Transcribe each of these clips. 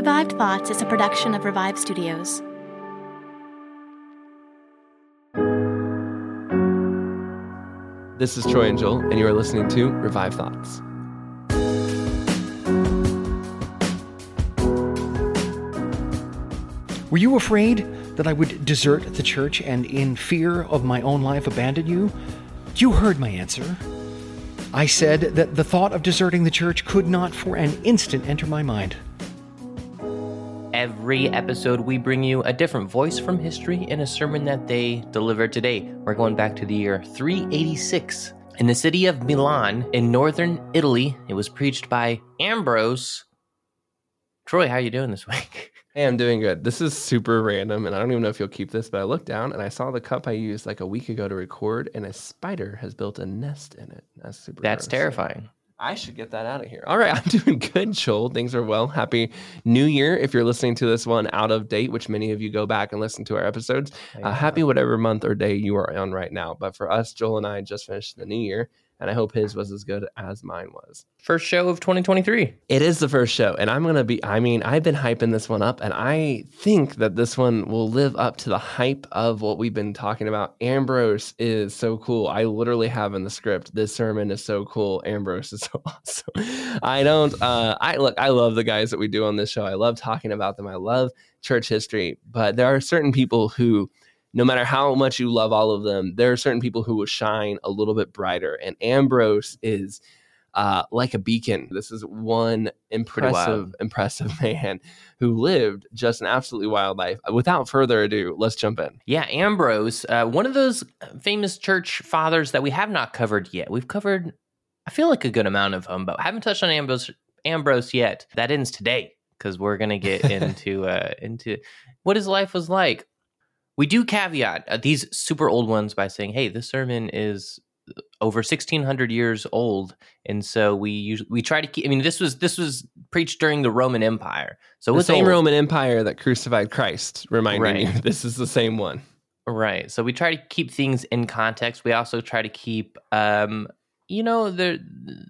Revived Thoughts is a production of Revived Studios. This is Troy and Joel, and you are listening to Revived Thoughts. Were you afraid that I would desert the church and, in fear of my own life, abandon you? You heard my answer. I said that the thought of deserting the church could not for an instant enter my mind. Every episode, we bring you a different voice from history in a sermon that they delivered today. We're going back to the year 386. In the city of Milan, in northern Italy, it was preached by Ambrose. Troy, how are you doing this week? Hey, I'm doing good. This is super random, and I don't even know if you'll keep this, but I looked down and I saw the cup I used like a week ago to record, and a spider has built a nest in it. That's super. That's terrifying. I should get that out of here. All right, I'm doing good, Joel. Things are well. Happy New Year. If you're listening to this one out of date, which many of you go back and listen to our episodes, uh, happy whatever month or day you are on right now. But for us, Joel and I just finished the new year, and I hope his was as good as mine was. First show of 2023. It is the first show, and I'm gonna be. I mean, I've been hyping this one up, and I think that this one will live up to the hype of what we've been talking about. Ambrose is so cool. I literally have in the script, "This sermon is so cool." Ambrose is so awesome. I don't. Uh, I look. I love the guys that we do on this show. I love talking about them. I love church history, but there are certain people who no matter how much you love all of them, there are certain people who will shine a little bit brighter. And Ambrose is uh, like a beacon. This is one impressive, impressive man who lived just an absolutely wild life. Without further ado, let's jump in. Yeah, Ambrose, uh, one of those famous church fathers that we have not covered yet. We've covered, I feel like a good amount of them, but haven't touched on Ambrose, Ambrose yet. That ends today because we're gonna get into uh, into what his life was like. We do caveat uh, these super old ones by saying, "Hey, this sermon is over 1600 years old and so we usually we try to keep i mean this was this was preached during the roman empire so The same old. Roman Empire that crucified Christ, reminding Right. you this is the same one. right so we try to keep things in context we also try to keep um you know there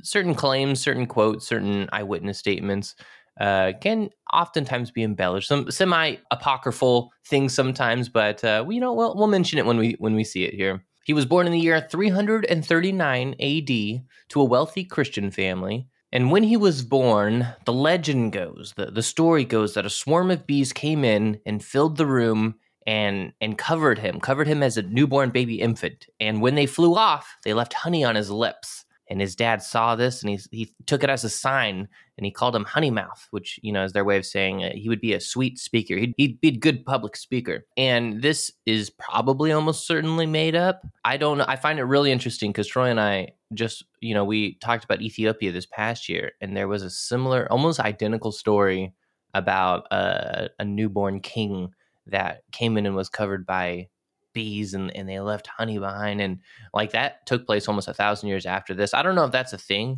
certain claims certain quotes certain eyewitness statements uh, can oftentimes be embellished some semi apocryphal things sometimes but uh, we, you know we'll, we'll mention it when we when we see it here he was born in the year 339 AD to a wealthy Christian family. And when he was born, the legend goes, the, the story goes that a swarm of bees came in and filled the room and and covered him, covered him as a newborn baby infant. And when they flew off, they left honey on his lips. And his dad saw this and he, he took it as a sign and he called him Honey Mouth, which, you know, is their way of saying uh, he would be a sweet speaker. He'd, he'd be a good public speaker. And this is probably almost certainly made up. I don't know. I find it really interesting because Troy and I just, you know, we talked about Ethiopia this past year and there was a similar, almost identical story about a, a newborn king that came in and was covered by bees and, and they left honey behind and like that took place almost a thousand years after this i don't know if that's a thing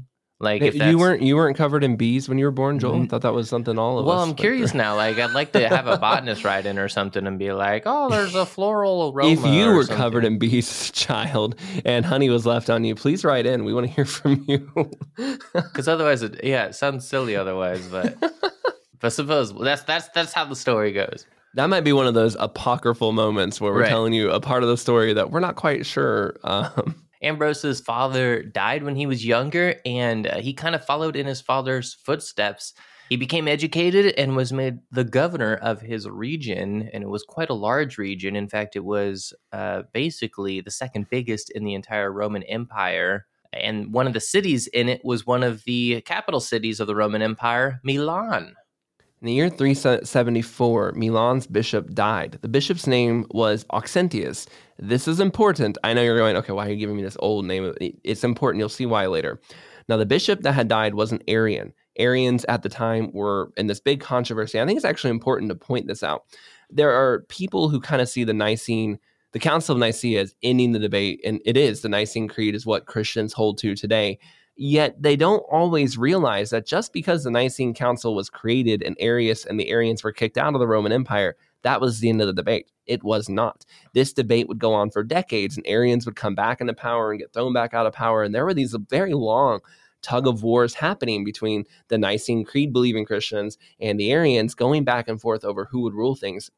like if you weren't you weren't covered in bees when you were born, Joel. I Mm. thought that was something all of well us. Well, I'm curious now like i'd like to have a botanist write in or something and be like oh there's a floral aroma If you were something. covered in bees as a child and honey was left on you, please write in. We want to hear from you. because otherwise it yeah it sounds silly otherwise but but suppose that's that's that's how the story goes that might be one of those apocryphal moments where we're Right. telling you a part of the story that we're not quite sure. Um, Ambrose's father died when he was younger, and uh, he kind of followed in his father's footsteps. He became educated and was made the governor of his region, and it was quite a large region. In fact, it was uh, basically the second biggest in the entire Roman Empire. And one of the cities in it was one of the capital cities of the Roman Empire, Milan. In the year 374, Milan's bishop died. The bishop's name was Auxentius. This is important. I know you're going, okay, why are you giving me this old name? It's important. You'll see why later. Now, the bishop that had died was an Arian. Arians at the time were in this big controversy. I think it's actually important to point this out. There are people who kind of see the Nicene, the Council of Nicaea as ending the debate, and it is. The Nicene Creed is what Christians hold to today. Yet they don't always realize that just because the Nicene Council was created and Arius and the Arians were kicked out of the Roman Empire, that was the end of the debate. It was not. This debate would go on for decades, and Arians would come back into power and get thrown back out of power. And there were these very long tug of wars happening between the Nicene Creed believing Christians and the Arians going back and forth over who would rule things.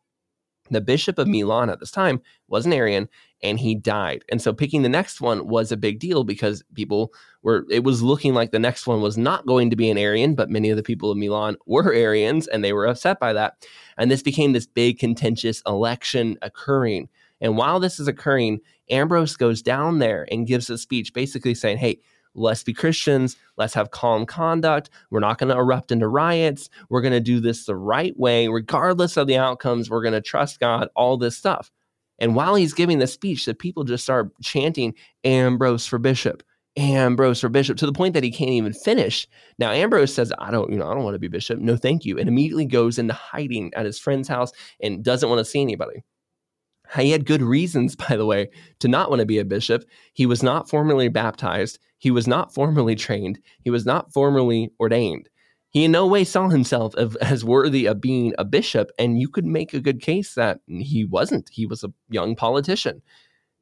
The Bishop of Milan at this time was an Arian and he died. And so picking the next one was a big deal because people were, it was looking like the next one was not going to be an Arian, but many of the people of Milan were Arians and they were upset by that. And this became this big contentious election occurring. And while this is occurring, Ambrose goes down there and gives a speech basically saying, hey, let's be Christians. Let's have calm conduct. We're not going to erupt into riots. We're going to do this the right way, regardless of the outcomes. We're going to trust God, all this stuff. And while he's giving the speech, the people just start chanting Ambrose for bishop, Ambrose for bishop, to the point that he can't even finish. Now Ambrose says, I don't, you know, I don't want to be bishop. No, thank you. And immediately goes into hiding at his friend's house and doesn't want to see anybody. He had good reasons, by the way, to not want to be a bishop. He was not formally baptized. He was not formally trained. He was not formally ordained. He in no way saw himself as worthy of being a bishop, and you could make a good case that he wasn't. He was a young politician.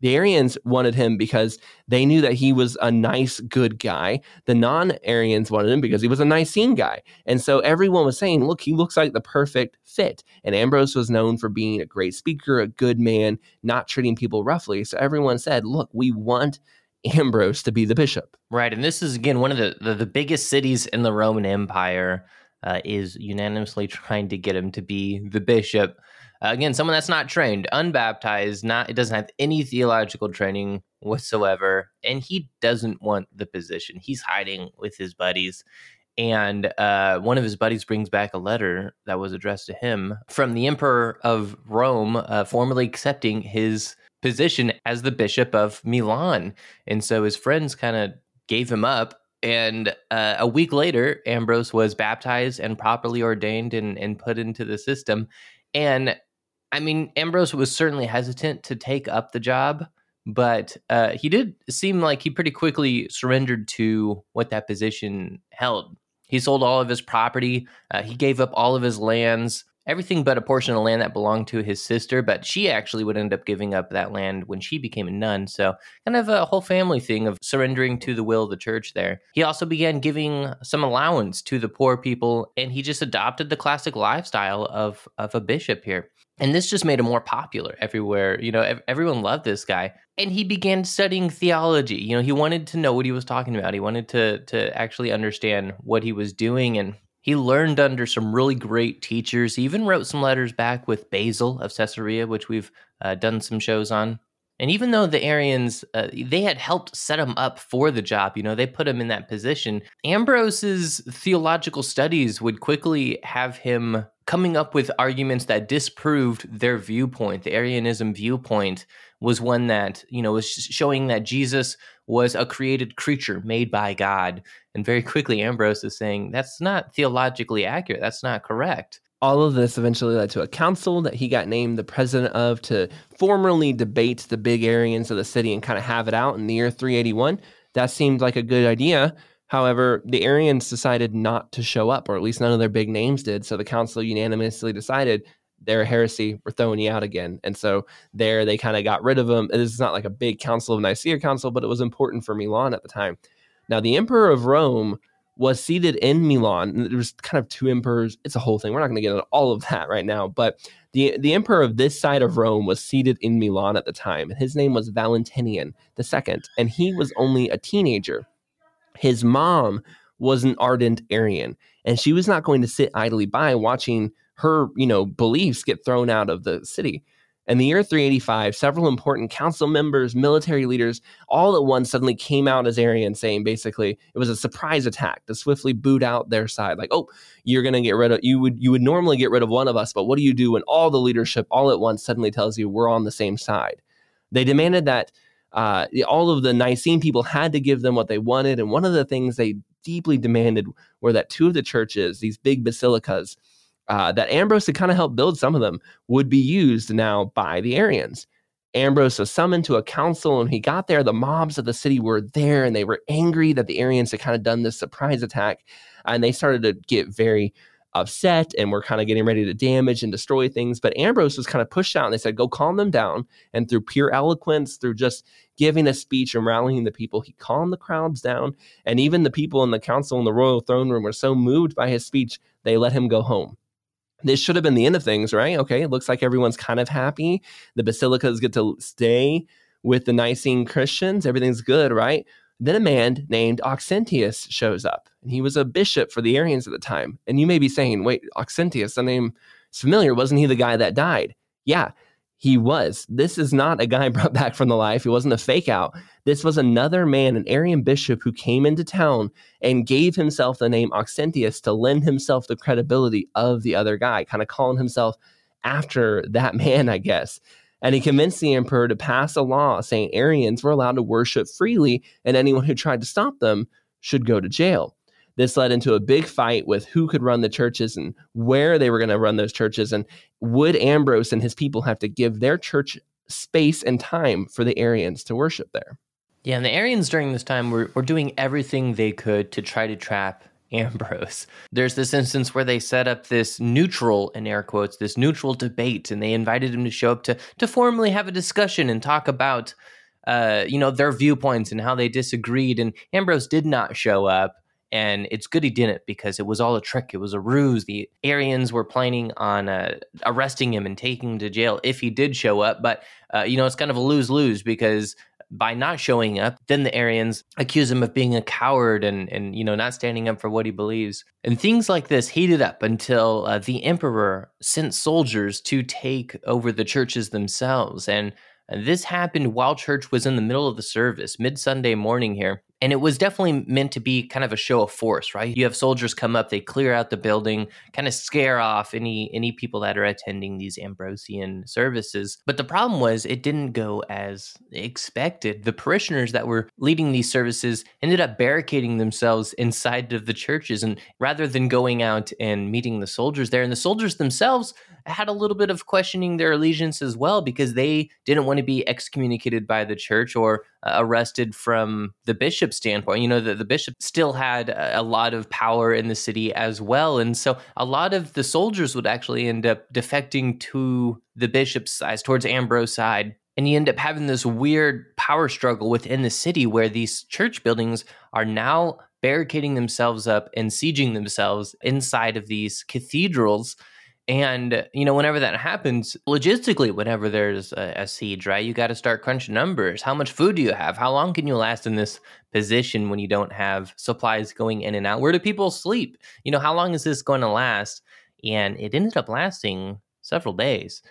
The Arians wanted him because they knew that he was a nice, good guy. The non Arians wanted him because he was a Nicene guy. And so everyone was saying, look, he looks like the perfect fit. And Ambrose was known for being a great speaker, a good man, not treating people roughly. So everyone said, look, we want Ambrose to be the bishop. Right. And this is, again, one of the, the, the biggest cities in the Roman Empire. Uh, is unanimously trying to get him to be the bishop. Uh, again, someone that's not trained, unbaptized, not it doesn't have any theological training whatsoever, and he doesn't want the position. He's hiding with his buddies. And uh, one of his buddies brings back a letter that was addressed to him from the Emperor of Rome, uh, formally accepting his position as the Bishop of Milan. And so his friends kind of gave him up. And uh, a week later, Ambrose was baptized and properly ordained and, and put into the system. And I mean, Ambrose was certainly hesitant to take up the job, but uh, he did seem like he pretty quickly surrendered to what that position held. He sold all of his property, uh, he gave up all of his lands, everything but a portion of land that belonged to his sister, but she actually would end up giving up that land when she became a nun. So, kind of a whole family thing of surrendering to the will of the church there. He also began giving some allowance to the poor people, and he just adopted the classic lifestyle of, of a bishop here. And this just made him more popular everywhere. You know, everyone loved this guy. And he began studying theology. You know, he wanted to know what he was talking about. He wanted to to actually understand what he was doing and he learned under some really great teachers. He even wrote some letters back with Basil of Caesarea, which we've uh, done some shows on. And even though the Arians, uh, they had helped set him up for the job, you know, they put him in that position. Ambrose's theological studies would quickly have him coming up with arguments that disproved their viewpoint. The Arianism viewpoint was one that, you know, was showing that Jesus was a created creature made by God. And very quickly, Ambrose is saying that's not theologically accurate. That's not correct. All of this eventually led to a council that he got named the president of to formally debate the big Arians of the city and kind of have it out in the year 381. That seemed like a good idea However, the Arians decided not to show up, or at least none of their big names did. So the council unanimously decided they're a heresy. We're throwing you out again. And so there they kind of got rid of them. This is not like a big council of Nicaea council, but it was important for Milan at the time. Now, the emperor of Rome was seated in Milan. There was kind of two emperors. It's a whole thing. We're not going to get into all of that right now. But the the emperor of this side of Rome was seated in Milan at the time. And His name was Valentinian II, and he was only a teenager his mom was an ardent Arian, and she was not going to sit idly by watching her, you know, beliefs get thrown out of the city. In the year 385, several important council members, military leaders, all at once suddenly came out as Arian, saying basically it was a surprise attack to swiftly boot out their side. Like, oh, you're going to get rid of you would you would normally get rid of one of us, but what do you do when all the leadership all at once suddenly tells you we're on the same side? They demanded that uh, all of the Nicene people had to give them what they wanted. And one of the things they deeply demanded were that two of the churches, these big basilicas, uh, that Ambrose had kind of helped build some of them, would be used now by the Arians. Ambrose was summoned to a council, and he got there. The mobs of the city were there, and they were angry that the Arians had kind of done this surprise attack, and they started to get very upset and were kind of getting ready to damage and destroy things. But Ambrose was kind of pushed out and they said, go calm them down. And through pure eloquence, through just giving a speech and rallying the people, he calmed the crowds down. And even the people in the council in the royal throne room were so moved by his speech, they let him go home. This should have been the end of things, right? Okay, it looks like everyone's kind of happy. The basilicas get to stay with the Nicene Christians. Everything's good, right? Then a man named Auxentius shows up, and he was a bishop for the Arians at the time. And you may be saying, wait, Auxentius, the name familiar. Wasn't he the guy that died? Yeah, he was. This is not a guy brought back from the life. He wasn't a fake out. This was another man, an Arian bishop who came into town and gave himself the name Auxentius to lend himself the credibility of the other guy, kind of calling himself after that man, I guess and he convinced the emperor to pass a law saying Arians were allowed to worship freely, and anyone who tried to stop them should go to jail. This led into a big fight with who could run the churches and where they were going to run those churches. And would Ambrose and his people have to give their church space and time for the Arians to worship there? Yeah, and the Arians during this time were, were doing everything they could to try to trap Ambrose. There's this instance where they set up this neutral, in air quotes, this neutral debate, and they invited him to show up to to formally have a discussion and talk about, uh, you know, their viewpoints and how they disagreed. And Ambrose did not show up. And it's good he didn't because it was all a trick. It was a ruse. The Arians were planning on uh, arresting him and taking him to jail if he did show up. But, uh, you know, it's kind of a lose lose because by not showing up, then the Arians accuse him of being a coward and and you know not standing up for what he believes. And things like this heated up until uh, the emperor sent soldiers to take over the churches themselves. And and this happened while church was in the middle of the service, mid Sunday morning here. And it was definitely meant to be kind of a show of force, right? You have soldiers come up, they clear out the building, kind of scare off any any people that are attending these Ambrosian services. But the problem was it didn't go as expected. The parishioners that were leading these services ended up barricading themselves inside of the churches and rather than going out and meeting the soldiers there and the soldiers themselves had a little bit of questioning their allegiance as well because they didn't want to be excommunicated by the church or uh, arrested from the bishop's standpoint. You know, the, the bishop still had a, a lot of power in the city as well. And so a lot of the soldiers would actually end up defecting to the bishop's side, towards Ambrose side. And you end up having this weird power struggle within the city where these church buildings are now barricading themselves up and sieging themselves inside of these cathedrals and you know, whenever that happens, logistically, whenever there's a, a siege, right, you got to start crunching numbers. How much food do you have? How long can you last in this position when you don't have supplies going in and out? Where do people sleep? You know, how long is this going to last? And it ended up lasting several days.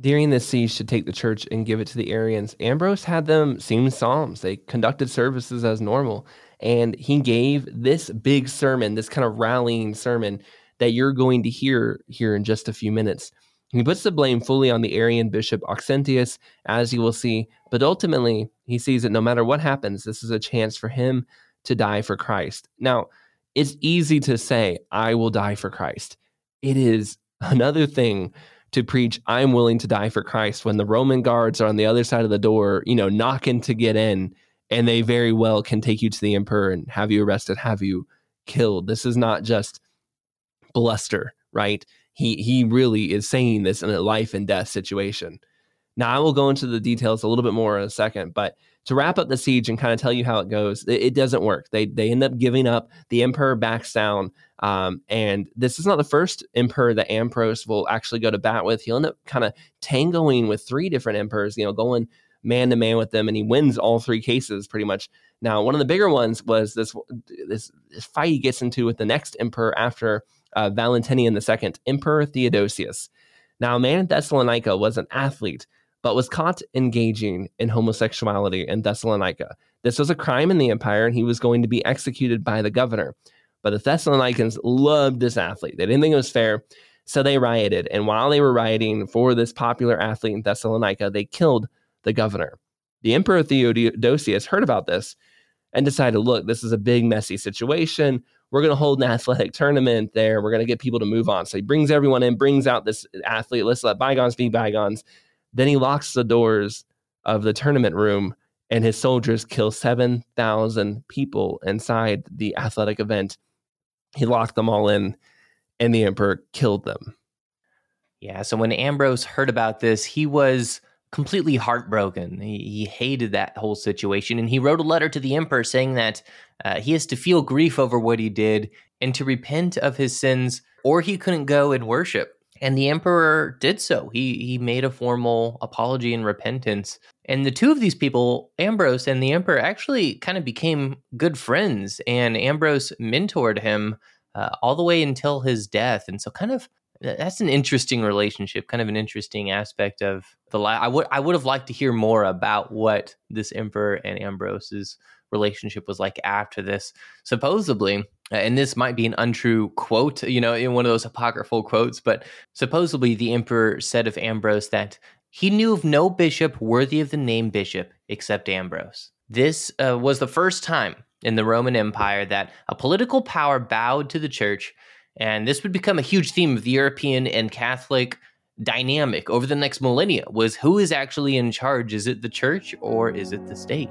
During the siege to take the church and give it to the Arians, Ambrose had them sing psalms. They conducted services as normal. And he gave this big sermon, this kind of rallying sermon that you're going to hear here in just a few minutes. He puts the blame fully on the Arian bishop Auxentius, as you will see, but ultimately he sees that no matter what happens, this is a chance for him to die for Christ. Now, it's easy to say, I will die for Christ. It is another thing to preach, I'm willing to die for Christ when the Roman guards are on the other side of the door, you know, knocking to get in, and they very well can take you to the emperor and have you arrested, have you killed. This is not just bluster, right? He he really is saying this in a life and death situation. Now I will go into the details a little bit more in a second, but to wrap up the siege and kind of tell you how it goes, it, it doesn't work. They they end up giving up. The emperor backs down, um, and this is not the first emperor that Ambrose will actually go to bat with. He'll end up kind of tangoing with three different emperors. You know, going man to man with them, and he wins all three cases pretty much. Now, one of the bigger ones was this this, this fight he gets into with the next emperor after uh, Valentinian II, Emperor Theodosius. Now, a man in Thessalonica was an athlete, but was caught engaging in homosexuality in Thessalonica. This was a crime in the empire, and he was going to be executed by the governor. But the Thessalonians loved this athlete. They didn't think it was fair, so they rioted. And while they were rioting for this popular athlete in Thessalonica, they killed the governor. The Emperor Theodosius heard about this and decided, look, this is a big, messy situation. We're going to hold an athletic tournament there. We're going to get people to move on. So he brings everyone in, brings out this athlete. Let's let bygones be bygones. Then he locks the doors of the tournament room, and his soldiers kill 7,000 people inside the athletic event. He locked them all in, and the emperor killed them. Yeah. So when Ambrose heard about this, he was completely heartbroken. He, he, hated that whole situation. And he wrote a letter to the emperor saying that uh, he has to feel grief over what he did and to repent of his sins, or he couldn't go and worship. And the emperor did so. He, he made a formal apology and repentance. And the two of these people, Ambrose and the emperor, actually kind of became good friends. And Ambrose mentored him uh, all the way until his death. And so, kind of that's an interesting relationship, kind of an interesting aspect of the. La- I would I would have liked to hear more about what this emperor and Ambrose's relationship was like after this. Supposedly, and this might be an untrue quote, you know, in one of those apocryphal quotes, but supposedly the emperor said of Ambrose that he knew of no bishop worthy of the name bishop except Ambrose. This uh, was the first time in the Roman Empire that a political power bowed to the church and this would become a huge theme of the European and Catholic dynamic over the next millennia was who is actually in charge? Is it the church or is it the state?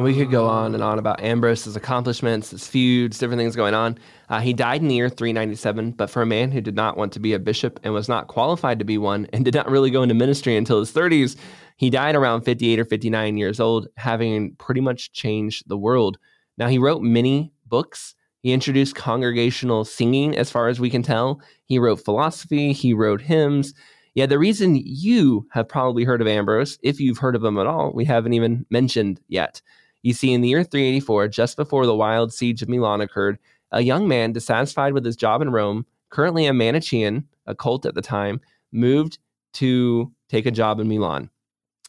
And we could go on and on about Ambrose's accomplishments, his feuds, different things going on. Uh, he died in the year 397, but for a man who did not want to be a bishop and was not qualified to be one and did not really go into ministry until his 30s, he died around 58 or 59 years old, having pretty much changed the world. Now, he wrote many books. He introduced congregational singing, as far as we can tell. He wrote philosophy, he wrote hymns. Yeah, the reason you have probably heard of Ambrose, if you've heard of him at all, we haven't even mentioned yet. You see, in the year 384, just before the wild siege of Milan occurred, a young man dissatisfied with his job in Rome, currently a Manichean, a cult at the time, moved to take a job in Milan.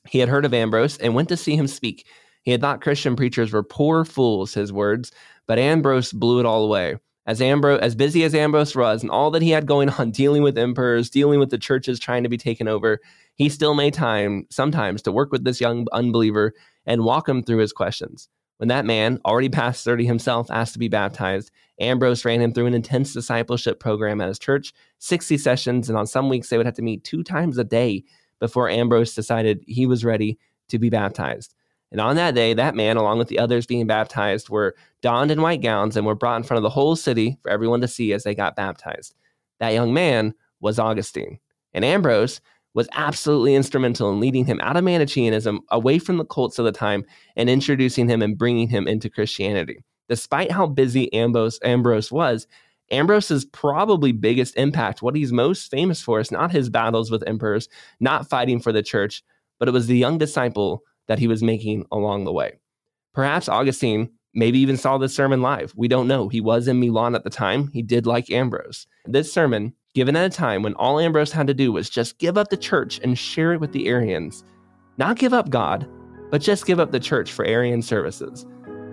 He had heard of Ambrose and went to see him speak. He had thought Christian preachers were poor fools, his words, but Ambrose blew it all away. As Ambrose, as busy as Ambrose was, and all that he had going on, dealing with emperors, dealing with the churches trying to be taken over, he still made time sometimes to work with this young unbeliever and walk him through his questions. When that man, already past 30 himself, asked to be baptized, Ambrose ran him through an intense discipleship program at his church, 60 sessions, and on some weeks they would have to meet two times a day before Ambrose decided he was ready to be baptized. And on that day, that man, along with the others being baptized, were donned in white gowns and were brought in front of the whole city for everyone to see as they got baptized. That young man was Augustine. And Ambrose was absolutely instrumental in leading him out of Manichaeanism, away from the cults of the time, and introducing him and bringing him into Christianity. Despite how busy Ambrose, Ambrose was, Ambrose's probably biggest impact, what he's most famous for, is not his battles with emperors, not fighting for the church, but it was the young disciple that he was making along the way. Perhaps Augustine maybe even saw this sermon live. We don't know. He was in Milan at the time. He did like Ambrose. This sermon given at a time when all Ambrose had to do was just give up the church and share it with the Arians. Not give up God, but just give up the church for Arian services.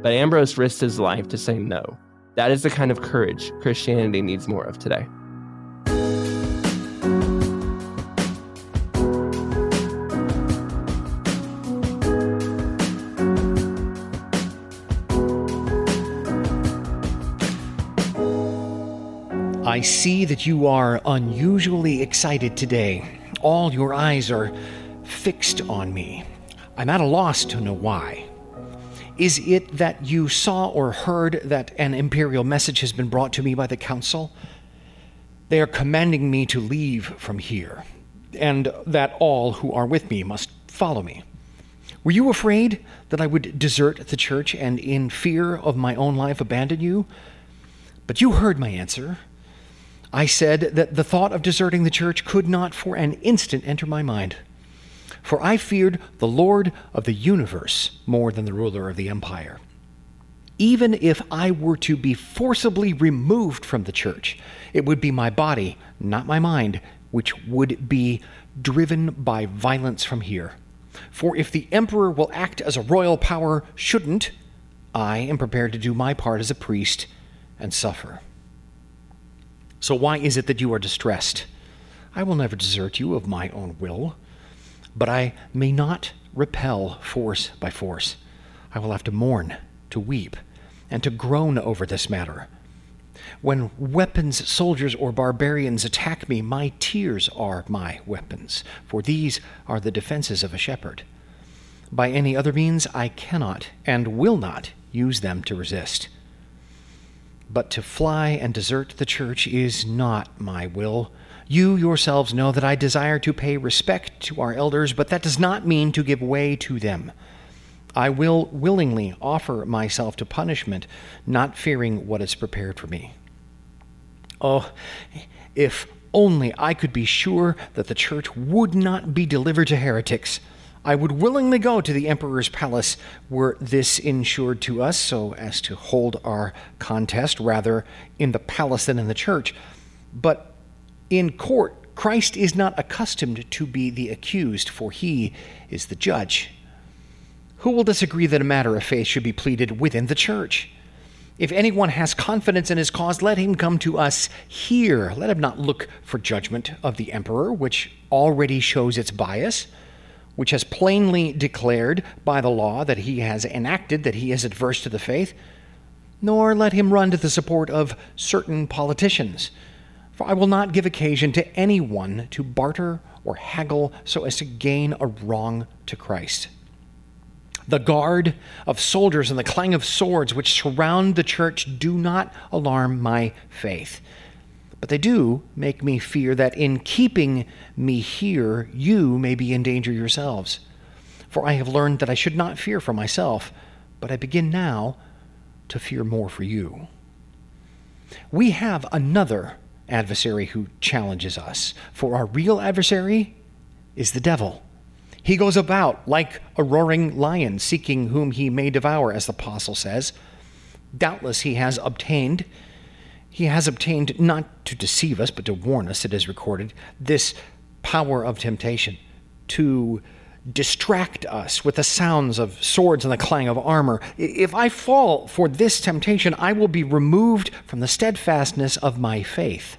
But Ambrose risked his life to say no. That is the kind of courage Christianity needs more of today. I see that you are unusually excited today. All your eyes are fixed on me. I'm at a loss to know why. Is it that you saw or heard that an imperial message has been brought to me by the council? They are commanding me to leave from here, and that all who are with me must follow me. Were you afraid that I would desert the church and, in fear of my own life, abandon you? But you heard my answer. I said that the thought of deserting the church could not for an instant enter my mind. For I feared the Lord of the universe more than the ruler of the empire. Even if I were to be forcibly removed from the church, it would be my body, not my mind, which would be driven by violence from here. For if the emperor will act as a royal power shouldn't, I am prepared to do my part as a priest and suffer. So why is it that you are distressed? I will never desert you of my own will, but I may not repel force by force. I will have to mourn, to weep, and to groan over this matter. When weapons, soldiers, or barbarians attack me, my tears are my weapons, for these are the defenses of a shepherd. By any other means, I cannot and will not use them to resist. But to fly and desert the church is not my will. You yourselves know that I desire to pay respect to our elders, but that does not mean to give way to them. I will willingly offer myself to punishment, not fearing what is prepared for me. Oh, if only I could be sure that the church would not be delivered to heretics. I would willingly go to the emperor's palace were this insured to us, so as to hold our contest rather in the palace than in the church. But in court, Christ is not accustomed to be the accused, for he is the judge. Who will disagree that a matter of faith should be pleaded within the church? If anyone has confidence in his cause, let him come to us here. Let him not look for judgment of the emperor, which already shows its bias which has plainly declared by the law that he has enacted that he is adverse to the faith, nor let him run to the support of certain politicians. For I will not give occasion to anyone to barter or haggle so as to gain a wrong to Christ. The guard of soldiers and the clang of swords which surround the church do not alarm my faith but they do make me fear that in keeping me here, you may be in danger yourselves. For I have learned that I should not fear for myself, but I begin now to fear more for you. We have another adversary who challenges us, for our real adversary is the devil. He goes about like a roaring lion, seeking whom he may devour, as the apostle says. Doubtless he has obtained he has obtained not to deceive us, but to warn us, it is recorded, this power of temptation, to distract us with the sounds of swords and the clang of armor. If I fall for this temptation, I will be removed from the steadfastness of my faith.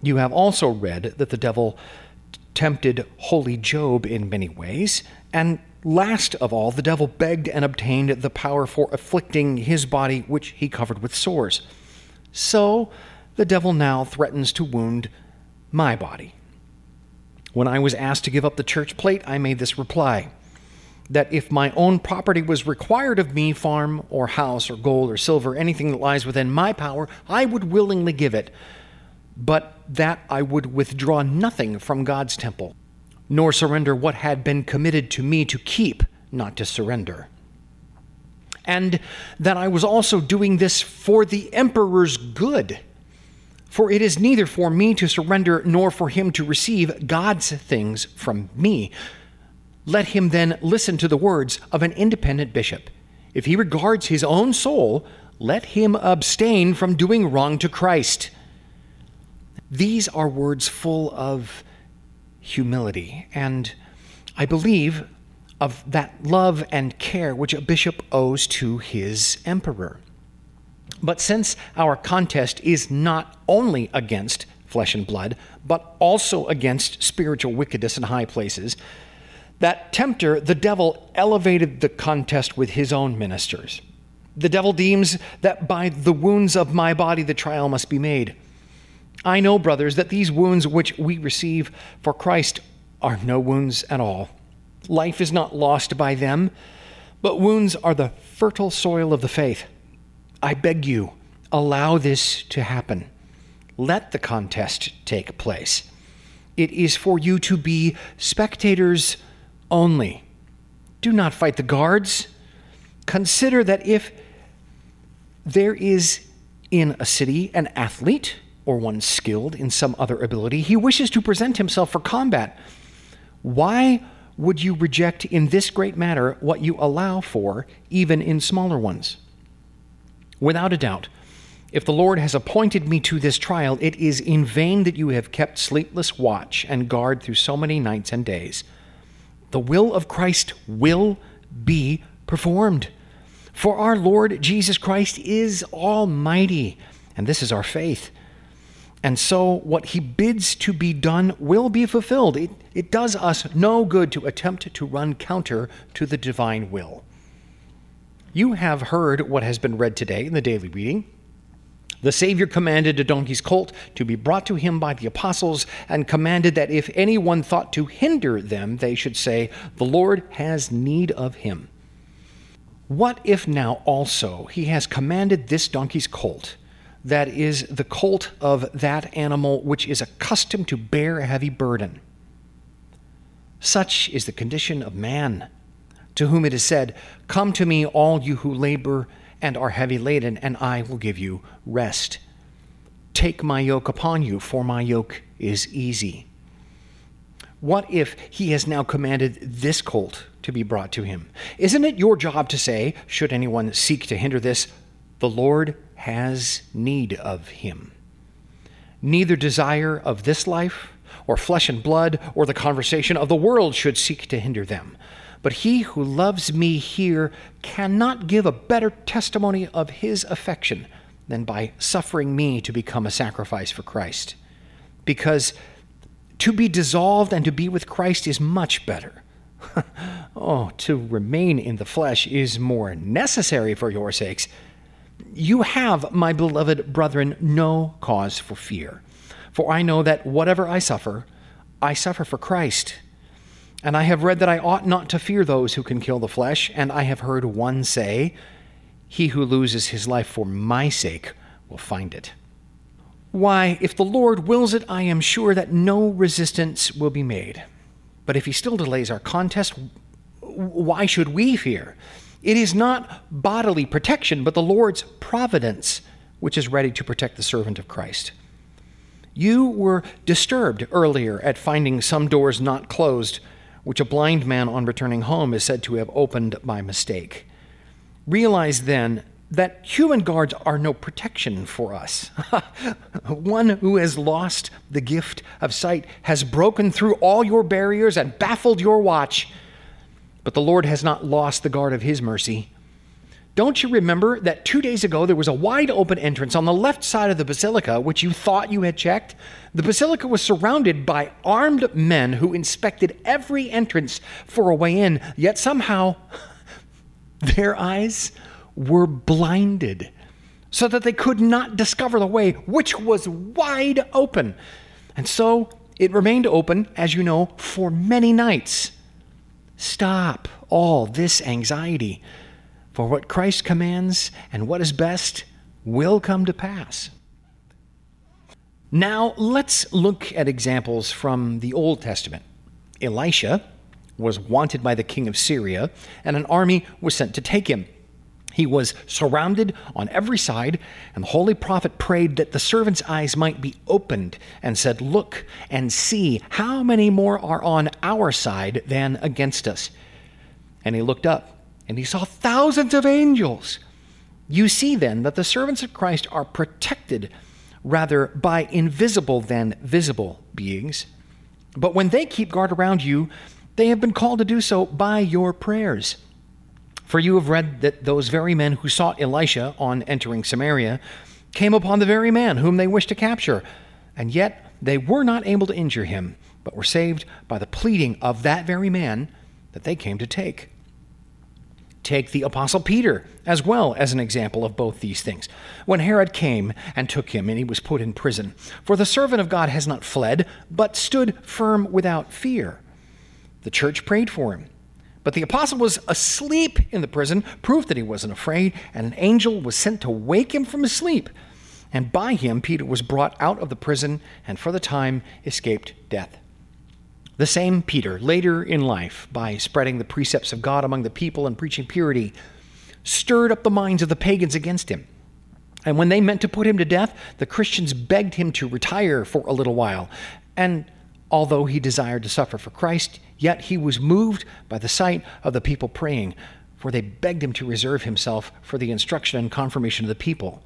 You have also read that the devil tempted holy Job in many ways, and last of all, the devil begged and obtained the power for afflicting his body, which he covered with sores. So the devil now threatens to wound my body. When I was asked to give up the church plate, I made this reply that if my own property was required of me, farm or house or gold or silver, anything that lies within my power, I would willingly give it, but that I would withdraw nothing from God's temple, nor surrender what had been committed to me to keep, not to surrender and that I was also doing this for the emperor's good. For it is neither for me to surrender nor for him to receive God's things from me. Let him then listen to the words of an independent bishop. If he regards his own soul, let him abstain from doing wrong to Christ. These are words full of humility, and I believe of that love and care which a bishop owes to his emperor. But since our contest is not only against flesh and blood, but also against spiritual wickedness in high places, that tempter, the devil, elevated the contest with his own ministers. The devil deems that by the wounds of my body the trial must be made. I know, brothers, that these wounds which we receive for Christ are no wounds at all Life is not lost by them, but wounds are the fertile soil of the faith. I beg you, allow this to happen. Let the contest take place. It is for you to be spectators only. Do not fight the guards. Consider that if there is in a city an athlete or one skilled in some other ability. He wishes to present himself for combat. Why would you reject in this great matter what you allow for even in smaller ones? Without a doubt, if the Lord has appointed me to this trial, it is in vain that you have kept sleepless watch and guard through so many nights and days. The will of Christ will be performed. For our Lord Jesus Christ is almighty, and this is our faith. And so, what he bids to be done will be fulfilled. It, it does us no good to attempt to run counter to the divine will. You have heard what has been read today in the daily reading. The Savior commanded a donkey's colt to be brought to him by the apostles, and commanded that if anyone thought to hinder them, they should say, The Lord has need of him. What if now also he has commanded this donkey's colt? That is the colt of that animal which is accustomed to bear a heavy burden. Such is the condition of man, to whom it is said, Come to me, all you who labor and are heavy laden, and I will give you rest. Take my yoke upon you, for my yoke is easy. What if he has now commanded this colt to be brought to him? Isn't it your job to say, should anyone seek to hinder this, the Lord has need of him. Neither desire of this life, or flesh and blood, or the conversation of the world should seek to hinder them. But he who loves me here cannot give a better testimony of his affection than by suffering me to become a sacrifice for Christ. Because to be dissolved and to be with Christ is much better. oh, to remain in the flesh is more necessary for your sakes you have, my beloved brethren, no cause for fear. For I know that whatever I suffer, I suffer for Christ. And I have read that I ought not to fear those who can kill the flesh, and I have heard one say, He who loses his life for my sake will find it. Why, if the Lord wills it, I am sure that no resistance will be made. But if he still delays our contest, why should we fear? It is not bodily protection, but the Lord's providence which is ready to protect the servant of Christ. You were disturbed earlier at finding some doors not closed, which a blind man on returning home is said to have opened by mistake. Realize then that human guards are no protection for us. One who has lost the gift of sight has broken through all your barriers and baffled your watch but the Lord has not lost the guard of his mercy. Don't you remember that two days ago there was a wide open entrance on the left side of the basilica, which you thought you had checked? The basilica was surrounded by armed men who inspected every entrance for a way in, yet somehow their eyes were blinded so that they could not discover the way, which was wide open. And so it remained open, as you know, for many nights. Stop all this anxiety, for what Christ commands and what is best will come to pass. Now, let's look at examples from the Old Testament. Elisha was wanted by the king of Syria, and an army was sent to take him. He was surrounded on every side, and the holy prophet prayed that the servant's eyes might be opened and said, Look and see how many more are on our side than against us. And he looked up, and he saw thousands of angels. You see then that the servants of Christ are protected rather by invisible than visible beings. But when they keep guard around you, they have been called to do so by your prayers. For you have read that those very men who sought Elisha on entering Samaria came upon the very man whom they wished to capture, and yet they were not able to injure him, but were saved by the pleading of that very man that they came to take. Take the Apostle Peter as well as an example of both these things. When Herod came and took him, and he was put in prison, for the servant of God has not fled, but stood firm without fear. The church prayed for him but the apostle was asleep in the prison, proof that he wasn't afraid, and an angel was sent to wake him from his sleep. And by him, Peter was brought out of the prison and for the time escaped death. The same Peter, later in life, by spreading the precepts of God among the people and preaching purity, stirred up the minds of the pagans against him. And when they meant to put him to death, the Christians begged him to retire for a little while. And although he desired to suffer for Christ, yet he was moved by the sight of the people praying, for they begged him to reserve himself for the instruction and confirmation of the people.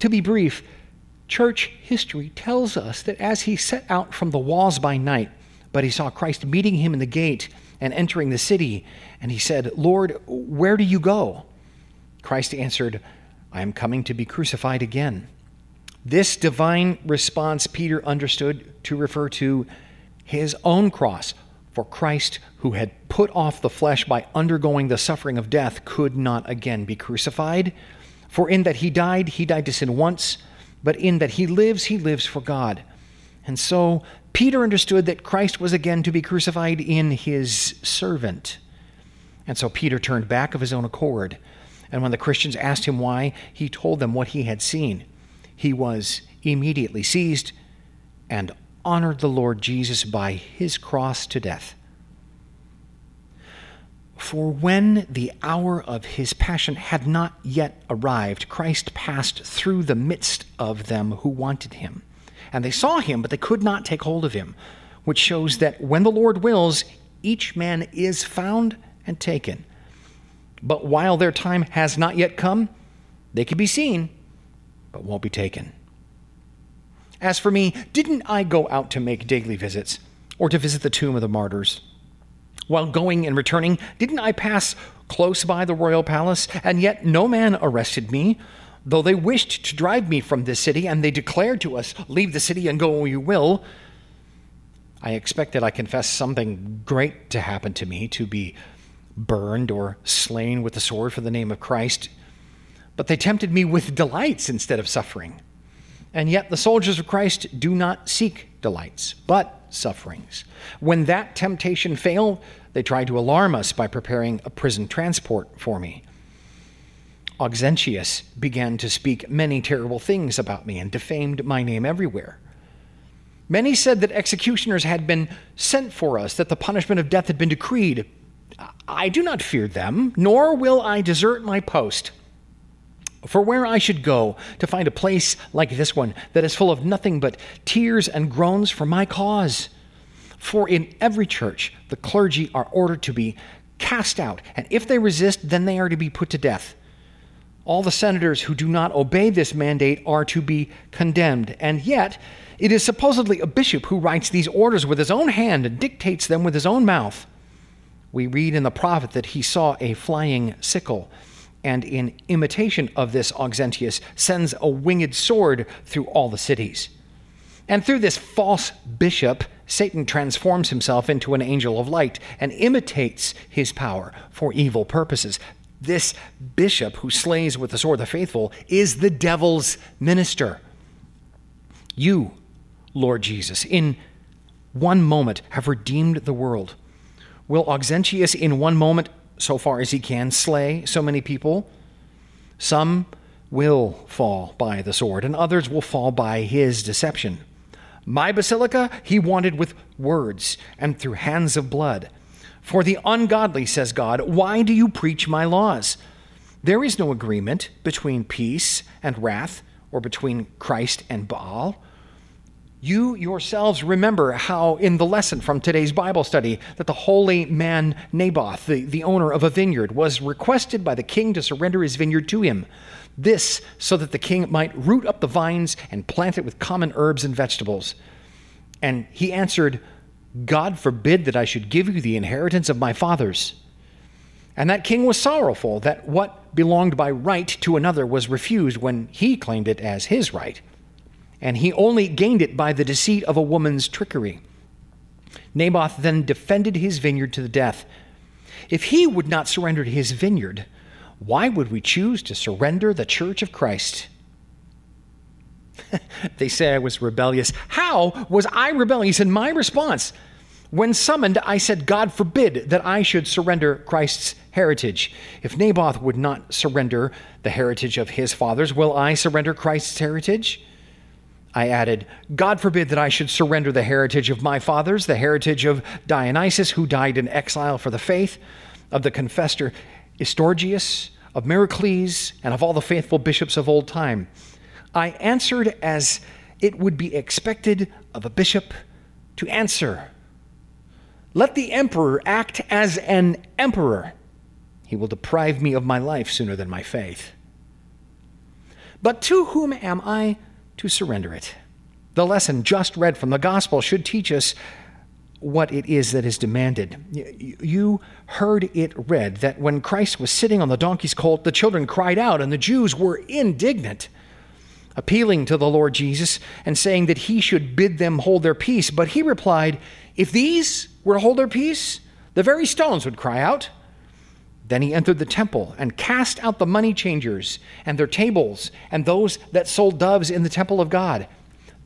To be brief, church history tells us that as he set out from the walls by night, but he saw Christ meeting him in the gate and entering the city, and he said, Lord, where do you go? Christ answered, I am coming to be crucified again. This divine response Peter understood to refer to his own cross, for Christ, who had put off the flesh by undergoing the suffering of death, could not again be crucified. For in that he died, he died to sin once, but in that he lives, he lives for God. And so Peter understood that Christ was again to be crucified in his servant. And so Peter turned back of his own accord. And when the Christians asked him why, he told them what he had seen. He was immediately seized and honored the Lord Jesus by his cross to death. For when the hour of his passion had not yet arrived, Christ passed through the midst of them who wanted him. And they saw him, but they could not take hold of him, which shows that when the Lord wills, each man is found and taken. But while their time has not yet come, they can be seen, but won't be taken. As for me, didn't I go out to make daily visits or to visit the tomb of the martyrs? While going and returning, didn't I pass close by the royal palace, and yet no man arrested me? Though they wished to drive me from this city, and they declared to us, Leave the city and go where you will. I expected, I confess, something great to happen to me, to be burned or slain with the sword for the name of Christ. But they tempted me with delights instead of suffering. And yet the soldiers of Christ do not seek delights, but sufferings. When that temptation failed, they tried to alarm us by preparing a prison transport for me. Auxentius began to speak many terrible things about me and defamed my name everywhere. Many said that executioners had been sent for us, that the punishment of death had been decreed. I do not fear them, nor will I desert my post. For where I should go to find a place like this one that is full of nothing but tears and groans for my cause? For in every church the clergy are ordered to be cast out, and if they resist, then they are to be put to death. All the senators who do not obey this mandate are to be condemned, and yet it is supposedly a bishop who writes these orders with his own hand and dictates them with his own mouth. We read in the prophet that he saw a flying sickle and in imitation of this, Auxentius sends a winged sword through all the cities. And through this false bishop, Satan transforms himself into an angel of light and imitates his power for evil purposes. This bishop who slays with the sword the faithful is the devil's minister. You, Lord Jesus, in one moment have redeemed the world. Will Auxentius in one moment so far as he can, slay so many people. Some will fall by the sword, and others will fall by his deception. My basilica he wanted with words and through hands of blood. For the ungodly, says God, why do you preach my laws? There is no agreement between peace and wrath, or between Christ and Baal. You yourselves remember how, in the lesson from today's Bible study, that the holy man Naboth, the, the owner of a vineyard, was requested by the king to surrender his vineyard to him. This so that the king might root up the vines and plant it with common herbs and vegetables. And he answered, God forbid that I should give you the inheritance of my fathers. And that king was sorrowful that what belonged by right to another was refused when he claimed it as his right and he only gained it by the deceit of a woman's trickery. Naboth then defended his vineyard to the death. If he would not surrender his vineyard, why would we choose to surrender the church of Christ? they say I was rebellious. How was I rebellious in my response? When summoned, I said, God forbid that I should surrender Christ's heritage. If Naboth would not surrender the heritage of his fathers, will I surrender Christ's heritage? I added, God forbid that I should surrender the heritage of my fathers, the heritage of Dionysius, who died in exile for the faith, of the confessor Eustorgius, of Myrocles, and of all the faithful bishops of old time. I answered as it would be expected of a bishop to answer. Let the emperor act as an emperor. He will deprive me of my life sooner than my faith. But to whom am I to surrender it? The lesson just read from the gospel should teach us what it is that is demanded. You heard it read that when Christ was sitting on the donkey's colt, the children cried out, and the Jews were indignant, appealing to the Lord Jesus and saying that he should bid them hold their peace. But he replied, If these were to hold their peace, the very stones would cry out. Then he entered the temple and cast out the money changers and their tables and those that sold doves in the temple of God.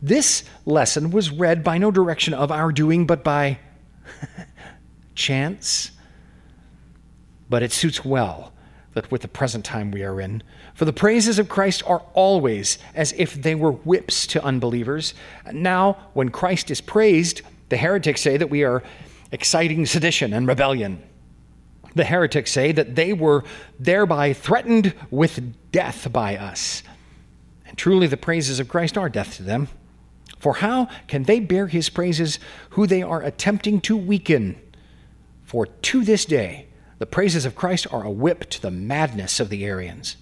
This lesson was read by no direction of our doing, but by chance. But it suits well that with the present time we are in. For the praises of Christ are always as if they were whips to unbelievers. Now, when Christ is praised, the heretics say that we are exciting sedition and rebellion. The heretics say that they were thereby threatened with death by us. And truly, the praises of Christ are death to them. For how can they bear his praises who they are attempting to weaken? For to this day, the praises of Christ are a whip to the madness of the Arians.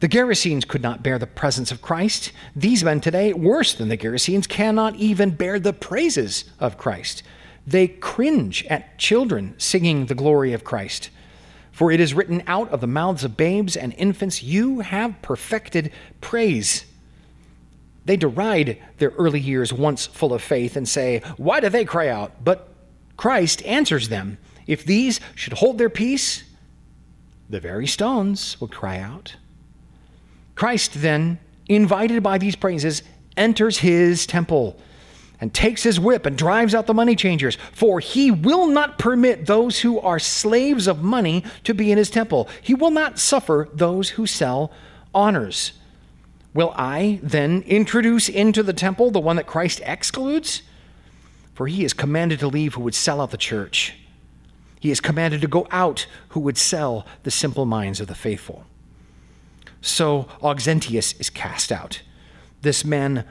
The Gerasenes could not bear the presence of Christ. These men today, worse than the Gerasenes, cannot even bear the praises of Christ. They cringe at children singing the glory of Christ. For it is written out of the mouths of babes and infants, You have perfected praise. They deride their early years once full of faith and say, Why do they cry out? But Christ answers them, If these should hold their peace, the very stones would cry out. Christ then, invited by these praises, enters his temple and takes his whip and drives out the money changers. For he will not permit those who are slaves of money to be in his temple. He will not suffer those who sell honors. Will I then introduce into the temple the one that Christ excludes? For he is commanded to leave who would sell out the church. He is commanded to go out who would sell the simple minds of the faithful. So Auxentius is cast out. This man,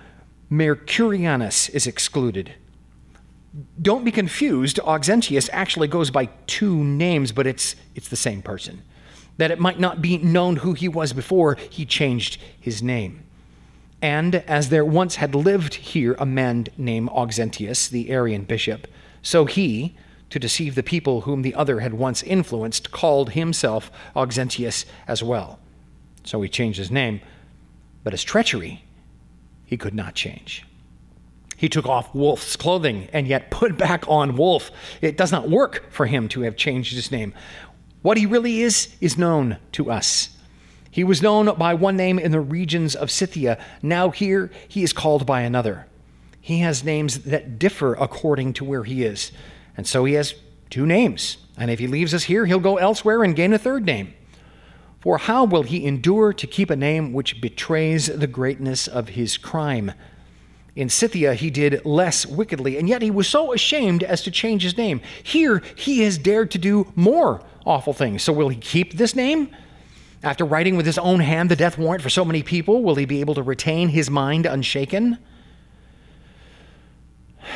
Mercurianus, is excluded. Don't be confused. Auxentius actually goes by two names, but it's, it's the same person that it might not be known who he was before he changed his name. And as there once had lived here a man named Auxentius, the Arian bishop, so he, to deceive the people whom the other had once influenced, called himself Auxentius as well. So he changed his name, but his treachery he could not change. He took off wolf's clothing and yet put back on wolf. It does not work for him to have changed his name. What he really is is known to us. He was known by one name in the regions of Scythia. Now here he is called by another. He has names that differ according to where he is. And so he has two names. And if he leaves us here, he'll go elsewhere and gain a third name. For how will he endure to keep a name which betrays the greatness of his crime? In Scythia, he did less wickedly, and yet he was so ashamed as to change his name. Here, he has dared to do more awful things. So, will he keep this name? After writing with his own hand the death warrant for so many people, will he be able to retain his mind unshaken?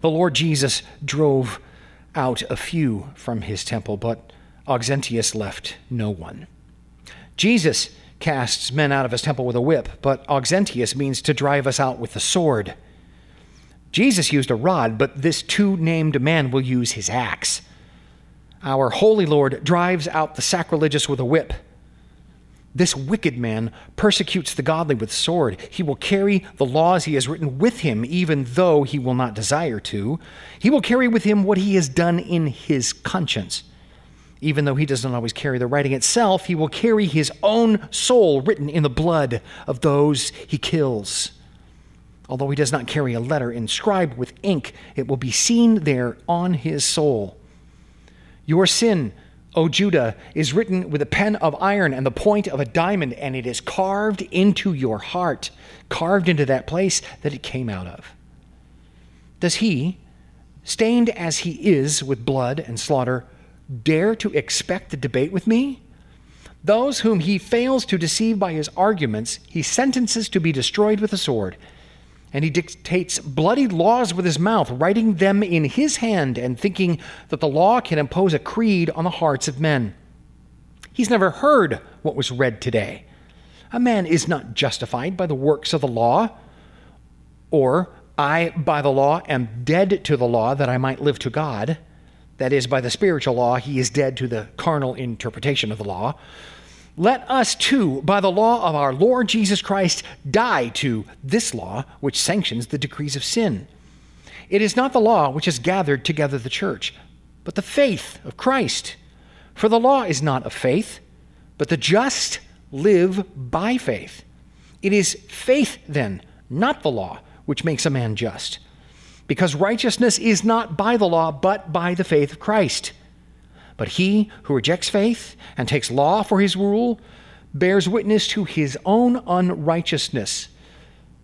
The Lord Jesus drove out a few from his temple, but Auxentius left no one. Jesus casts men out of his temple with a whip, but Auxentius means to drive us out with the sword. Jesus used a rod, but this two named man will use his axe. Our holy Lord drives out the sacrilegious with a whip. This wicked man persecutes the godly with sword. He will carry the laws he has written with him, even though he will not desire to. He will carry with him what he has done in his conscience. Even though he does not always carry the writing itself, he will carry his own soul written in the blood of those he kills. Although he does not carry a letter inscribed with ink, it will be seen there on his soul. Your sin, O Judah, is written with a pen of iron and the point of a diamond, and it is carved into your heart, carved into that place that it came out of. Does he, stained as he is with blood and slaughter, dare to expect a debate with me? Those whom he fails to deceive by his arguments, he sentences to be destroyed with a sword. And he dictates bloody laws with his mouth, writing them in his hand and thinking that the law can impose a creed on the hearts of men. He's never heard what was read today. A man is not justified by the works of the law, or I, by the law, am dead to the law that I might live to God. That is, by the spiritual law, he is dead to the carnal interpretation of the law. Let us too, by the law of our Lord Jesus Christ, die to this law which sanctions the decrees of sin. It is not the law which has gathered together the church, but the faith of Christ. For the law is not of faith, but the just live by faith. It is faith, then, not the law, which makes a man just. Because righteousness is not by the law, but by the faith of Christ. But he who rejects faith and takes law for his rule bears witness to his own unrighteousness.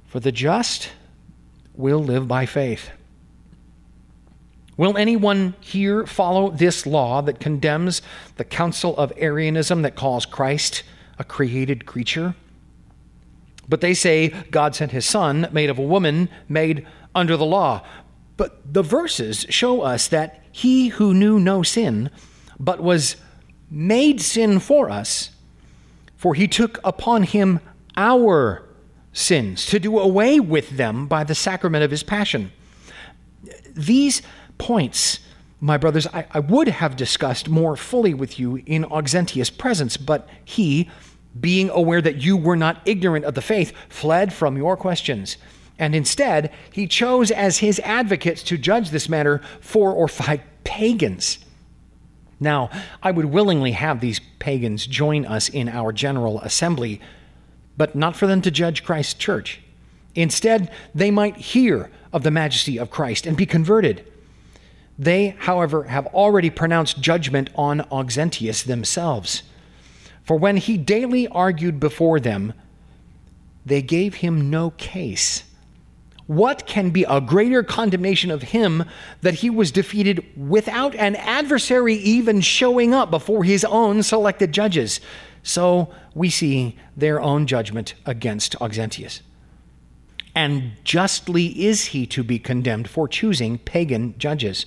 For the just will live by faith. Will anyone here follow this law that condemns the council of Arianism that calls Christ a created creature? But they say God sent his son, made of a woman, made under the law. But the verses show us that he who knew no sin, but was made sin for us, for he took upon him our sins to do away with them by the sacrament of his passion. These points, my brothers, I, I, would have discussed more fully with you in Auxentius' presence, but he, being aware that you were not ignorant of the faith, fled from your questions. And instead, he chose as his advocates to judge this matter four or five pagans. Now, I would willingly have these pagans join us in our general assembly, but not for them to judge Christ's church. Instead, they might hear of the majesty of Christ and be converted. They, however, have already pronounced judgment on Auxentius themselves. For when he daily argued before them, they gave him no case. What can be a greater condemnation of him that he was defeated without an adversary even showing up before his own selected judges? So we see their own judgment against Auxentius. And justly is he to be condemned for choosing pagan judges.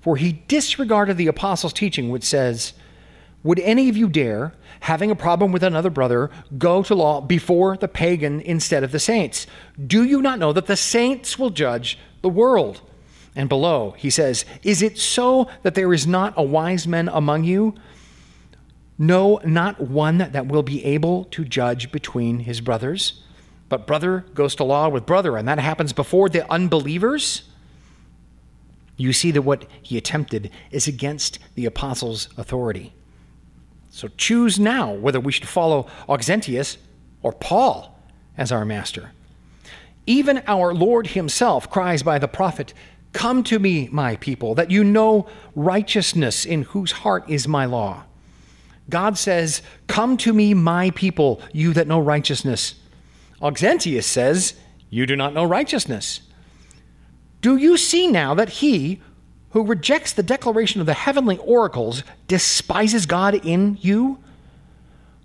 For he disregarded the apostles' teaching, which says, Would any of you dare, having a problem with another brother, go to law before the pagan instead of the saints? Do you not know that the saints will judge the world? And below, he says, Is it so that there is not a wise man among you? No, not one that will be able to judge between his brothers. But brother goes to law with brother, and that happens before the unbelievers you see that what he attempted is against the apostles' authority. So choose now whether we should follow Auxentius or Paul as our master. Even our Lord himself cries by the prophet, Come to me, my people, that you know righteousness, in whose heart is my law. God says, Come to me, my people, you that know righteousness. Auxentius says, You do not know righteousness. Do you see now that he who rejects the declaration of the heavenly oracles despises God in you?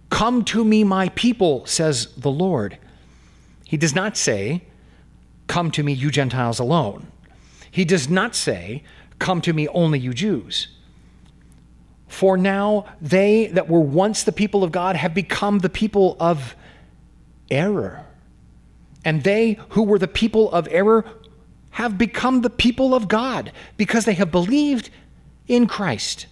Come to me, my people, says the Lord. He does not say, Come to me, you Gentiles alone. He does not say, Come to me, only you Jews. For now they that were once the people of God have become the people of error. And they who were the people of error have become the people of God because they have believed in Christ.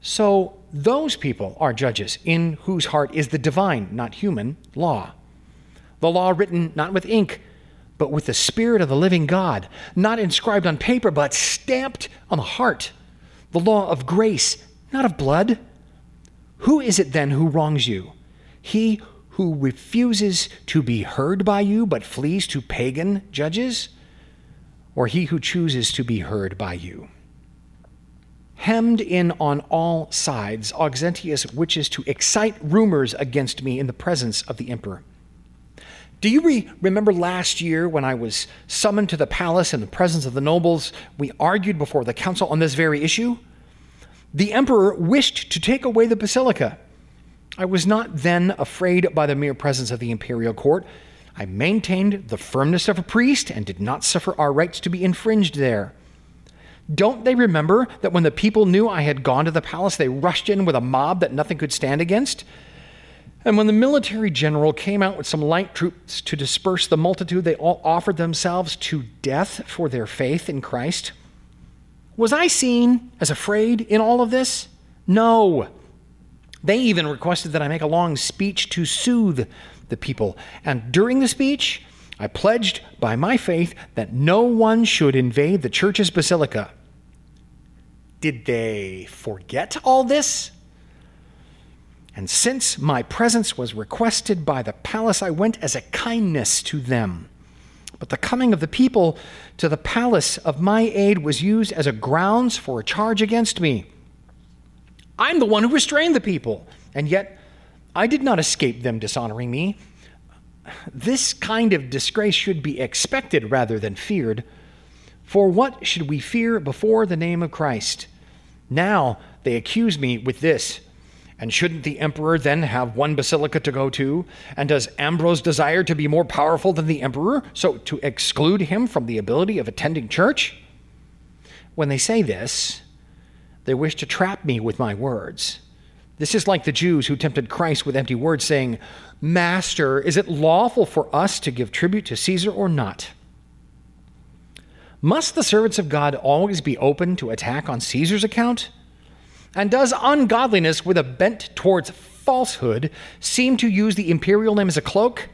So those people are judges in whose heart is the divine, not human, law. The law written not with ink, but with the Spirit of the living God, not inscribed on paper, but stamped on the heart. The law of grace, not of blood. Who is it then who wrongs you? He who refuses to be heard by you, but flees to pagan judges? Or he who chooses to be heard by you. Hemmed in on all sides, Auxentius wishes to excite rumors against me in the presence of the emperor. Do you re- remember last year when I was summoned to the palace in the presence of the nobles? We argued before the council on this very issue. The emperor wished to take away the basilica. I was not then afraid by the mere presence of the imperial court. I maintained the firmness of a priest and did not suffer our rights to be infringed there. Don't they remember that when the people knew I had gone to the palace, they rushed in with a mob that nothing could stand against? And when the military general came out with some light troops to disperse the multitude, they all offered themselves to death for their faith in Christ. Was I seen as afraid in all of this? No. They even requested that I make a long speech to soothe the people. And during the speech, I pledged by my faith that no one should invade the church's basilica. Did they forget all this? And since my presence was requested by the palace, I went as a kindness to them. But the coming of the people to the palace of my aid was used as a grounds for a charge against me. I'm the one who restrained the people, and yet I did not escape them dishonoring me. This kind of disgrace should be expected rather than feared. For what should we fear before the name of Christ? Now they accuse me with this and shouldn't the emperor then have one basilica to go to? And does Ambrose desire to be more powerful than the emperor, so to exclude him from the ability of attending church? When they say this, they wish to trap me with my words. This is like the Jews who tempted Christ with empty words, saying, Master, is it lawful for us to give tribute to Caesar or not? Must the servants of God always be open to attack on Caesar's account? And does ungodliness with a bent towards falsehood seem to use the imperial name as a cloak?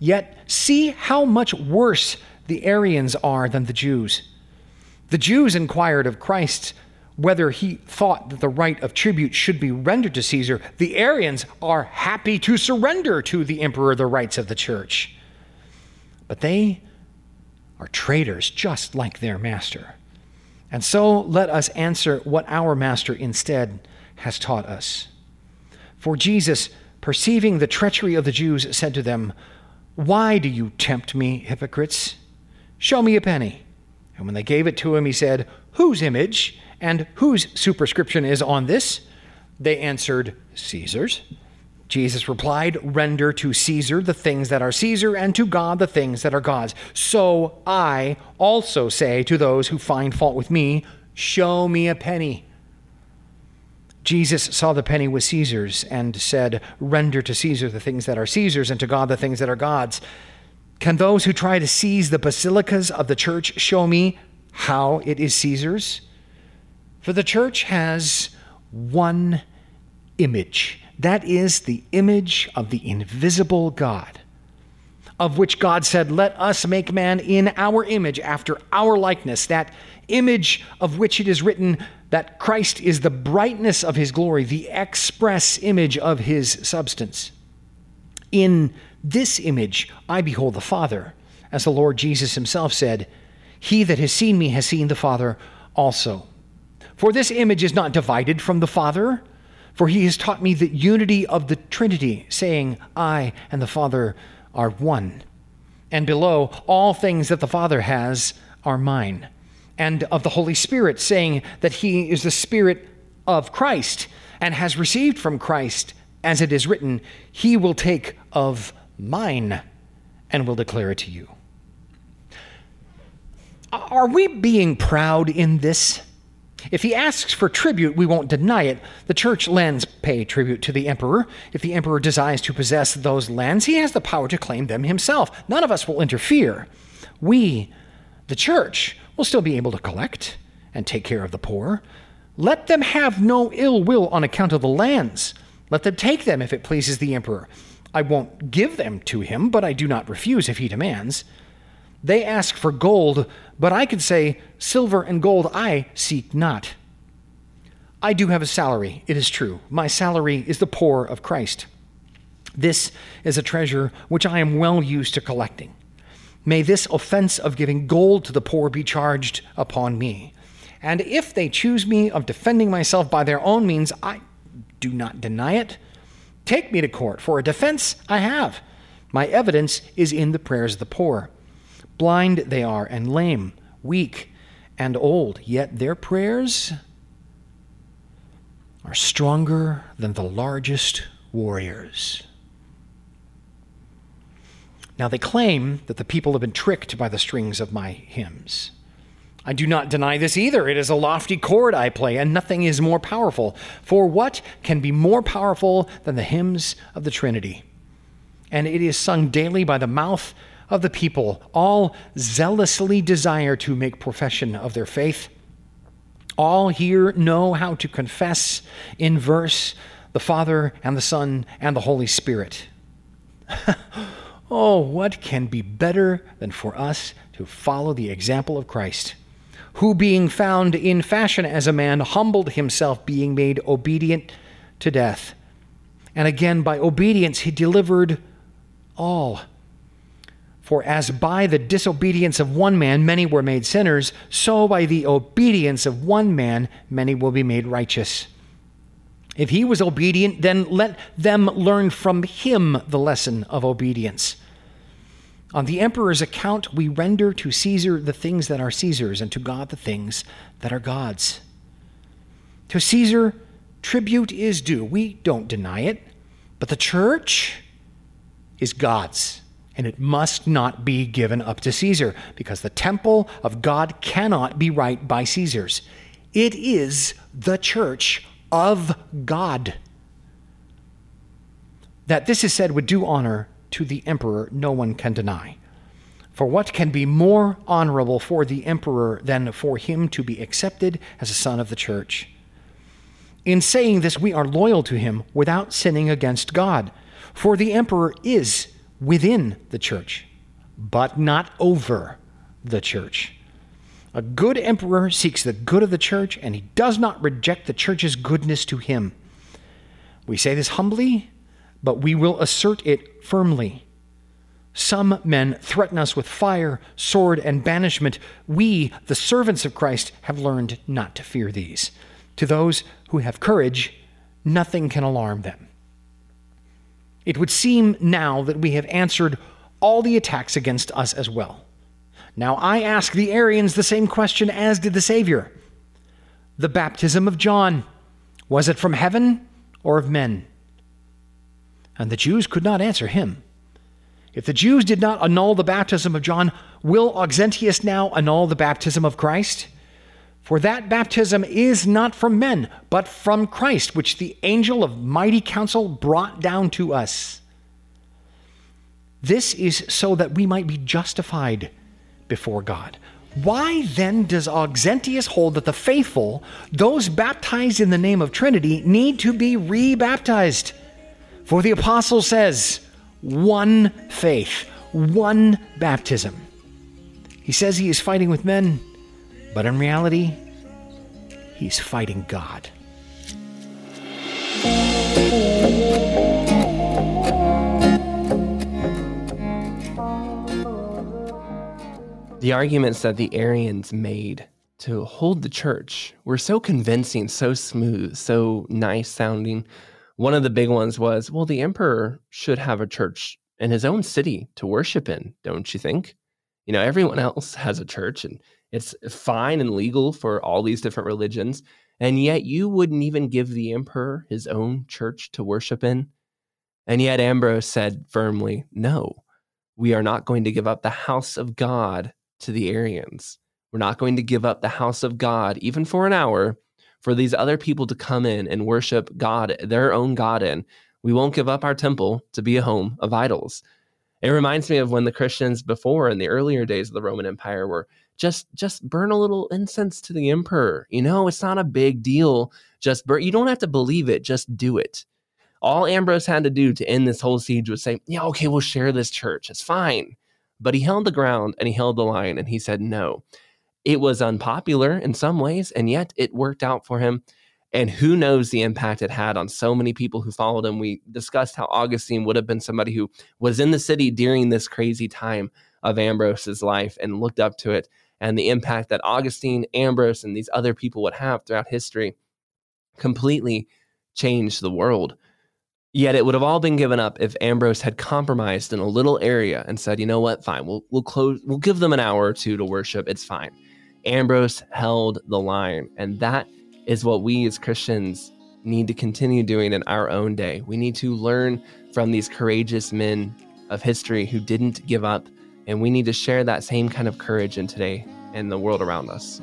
Yet see how much worse the Arians are than the Jews. The Jews inquired of Christ whether he thought that the right of tribute should be rendered to Caesar. The Arians are happy to surrender to the emperor the rights of the church. But they are traitors just like their master. And so let us answer what our Master instead has taught us. For Jesus, perceiving the treachery of the Jews, said to them, Why do you tempt me, hypocrites? Show me a penny. And when they gave it to him, he said, Whose image and whose superscription is on this? They answered, Caesar's. Jesus replied, Render to Caesar the things that are Caesar, and to God the things that are God's. So I also say to those who find fault with me, Show me a penny. Jesus saw the penny was Caesar's and said, Render to Caesar the things that are Caesar's, and to God the things that are God's. Can those who try to seize the basilicas of the church show me how it is Caesar's? For the church has one image that is the image of the invisible God, of which God said, Let us make man in our image, after our likeness. That image of which it is written that Christ is the brightness of his glory, the express image of his substance. In this image I behold the Father, as the Lord Jesus himself said, He that has seen me has seen the Father also. For this image is not divided from the Father for he has taught me the unity of the Trinity, saying, I and the Father are one. And below, all things that the Father has are mine. And of the Holy Spirit, saying that he is the Spirit of Christ and has received from Christ, as it is written, He will take of mine and will declare it to you. Are we being proud in this? If he asks for tribute, we won't deny it. The church lands pay tribute to the emperor. If the emperor desires to possess those lands, he has the power to claim them himself. None of us will interfere. We, the church, will still be able to collect and take care of the poor. Let them have no ill will on account of the lands. Let them take them if it pleases the emperor. I won't give them to him, but I do not refuse if he demands. They ask for gold, but I could say, Silver and gold I seek not. I do have a salary, it is true. My salary is the poor of Christ. This is a treasure which I am well used to collecting. May this offense of giving gold to the poor be charged upon me. And if they choose me of defending myself by their own means, I do not deny it. Take me to court, for a defense I have. My evidence is in the prayers of the poor. Blind they are, and lame, weak, and old, yet their prayers are stronger than the largest warriors. Now, they claim that the people have been tricked by the strings of my hymns. I do not deny this either. It is a lofty chord I play, and nothing is more powerful. For what can be more powerful than the hymns of the Trinity? And it is sung daily by the mouth of the people. All zealously desire to make profession of their faith. All here know how to confess in verse the Father and the Son and the Holy Spirit. oh, what can be better than for us to follow the example of Christ? who, being found in fashion as a man, humbled himself, being made obedient to death. And again, by obedience, he delivered all. For as by the disobedience of one man many were made sinners, so by the obedience of one man many will be made righteous. If he was obedient, then let them learn from him the lesson of obedience. On the emperor's account, we render to Caesar the things that are Caesar's, and to God the things that are God's. To Caesar, tribute is due. We don't deny it. But the church is God's, and it must not be given up to Caesar, because the temple of God cannot be right by Caesar's. It is the church of God. That this is said with due honor to the emperor no one can deny. For what can be more honorable for the emperor than for him to be accepted as a son of the church? In saying this, we are loyal to him without sinning against God. For the emperor is within the church, but not over the church. A good emperor seeks the good of the church, and he does not reject the church's goodness to him. We say this humbly but we will assert it firmly. Some men threaten us with fire, sword, and banishment. We, the servants of Christ, have learned not to fear these. To those who have courage, nothing can alarm them. It would seem now that we have answered all the attacks against us as well. Now I ask the Arians the same question as did the Savior. The baptism of John, was it from heaven or of men? And the Jews could not answer him. If the Jews did not annul the baptism of John, will Auxentius now annul the baptism of Christ? For that baptism is not from men, but from Christ, which the angel of mighty counsel brought down to us. This is so that we might be justified before God. Why then does Auxentius hold that the faithful, those baptized in the name of Trinity, need to be rebaptized? For the apostle says, one faith, one baptism. He says he is fighting with men, but in reality, he's fighting God. The arguments that the Arians made to hold the church were so convincing, so smooth, so nice sounding one of the big ones was, well, the emperor should have a church in his own city to worship in, don't you think? You know, everyone else has a church and it's fine and legal for all these different religions. And yet you wouldn't even give the emperor his own church to worship in. And yet Ambrose said firmly, no, we are not going to give up the house of God to the Arians. We're not going to give up the house of God, even for an hour, for these other people to come in and worship God, their own God in. We won't give up our temple to be a home of idols. It reminds me of when the Christians before in the earlier days of the Roman Empire were just just burn a little incense to the emperor. You know, it's not a big deal. Just burn. You don't have to believe it. Just do it. All Ambrose had to do to end this whole siege was say, "Yeah, okay, we'll share this church. It's fine." But he held the ground and he held the line and he said, "No, it was unpopular in some ways, and yet it worked out for him. And who knows the impact it had on so many people who followed him. We discussed how Augustine would have been somebody who was in the city during this crazy time of Ambrose's life and looked up to it, and the impact that Augustine, Ambrose, and these other people would have throughout history completely changed the world. Yet it would have all been given up if Ambrose had compromised in a little area and said, "You know what? Fine. We'll we'll close. We'll give them an hour or two to worship. It's fine." Ambrose held the line. And that is what we as Christians need to continue doing in our own day. We need to learn from these courageous men of history who didn't give up, and we need to share that same kind of courage in today and the world around us.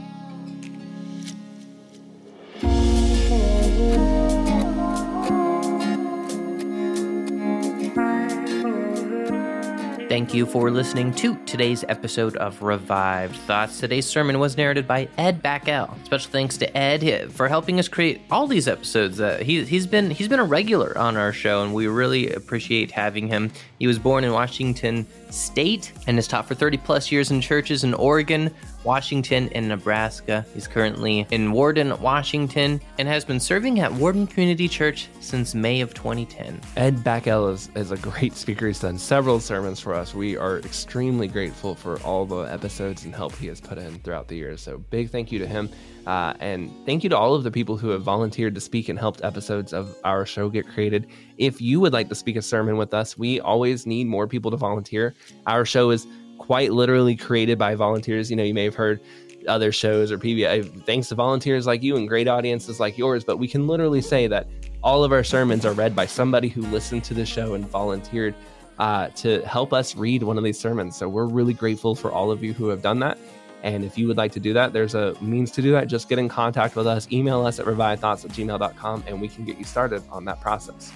Thank you for listening to today's episode of Revived Thoughts. Today's sermon was narrated by Ed Backell. Special thanks to Ed for helping us create all these episodes. Uh, he, he's been he's been a regular on our show, and we really appreciate having him. He was born in Washington State and has taught for 30 plus years in churches in Oregon, Washington, and Nebraska. He's currently in Warden, Washington, and has been serving at Warden Community Church since May of 2010. Ed Backell is, is a great speaker. He's done several sermons for us. We are extremely grateful for all the episodes and help he has put in throughout the years. So, big thank you to him. Uh, and thank you to all of the people who have volunteered to speak and helped episodes of our show get created. If you would like to speak a sermon with us, we always need more people to volunteer. Our show is quite literally created by volunteers. You know, you may have heard other shows or PBI, thanks to volunteers like you and great audiences like yours, but we can literally say that all of our sermons are read by somebody who listened to the show and volunteered uh, to help us read one of these sermons. So we're really grateful for all of you who have done that. And if you would like to do that, there's a means to do that. Just get in contact with us. Email us at revivedthoughts at gmail.com and we can get you started on that process.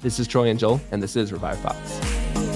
This is Troy and Joel, and this is Revive Thoughts.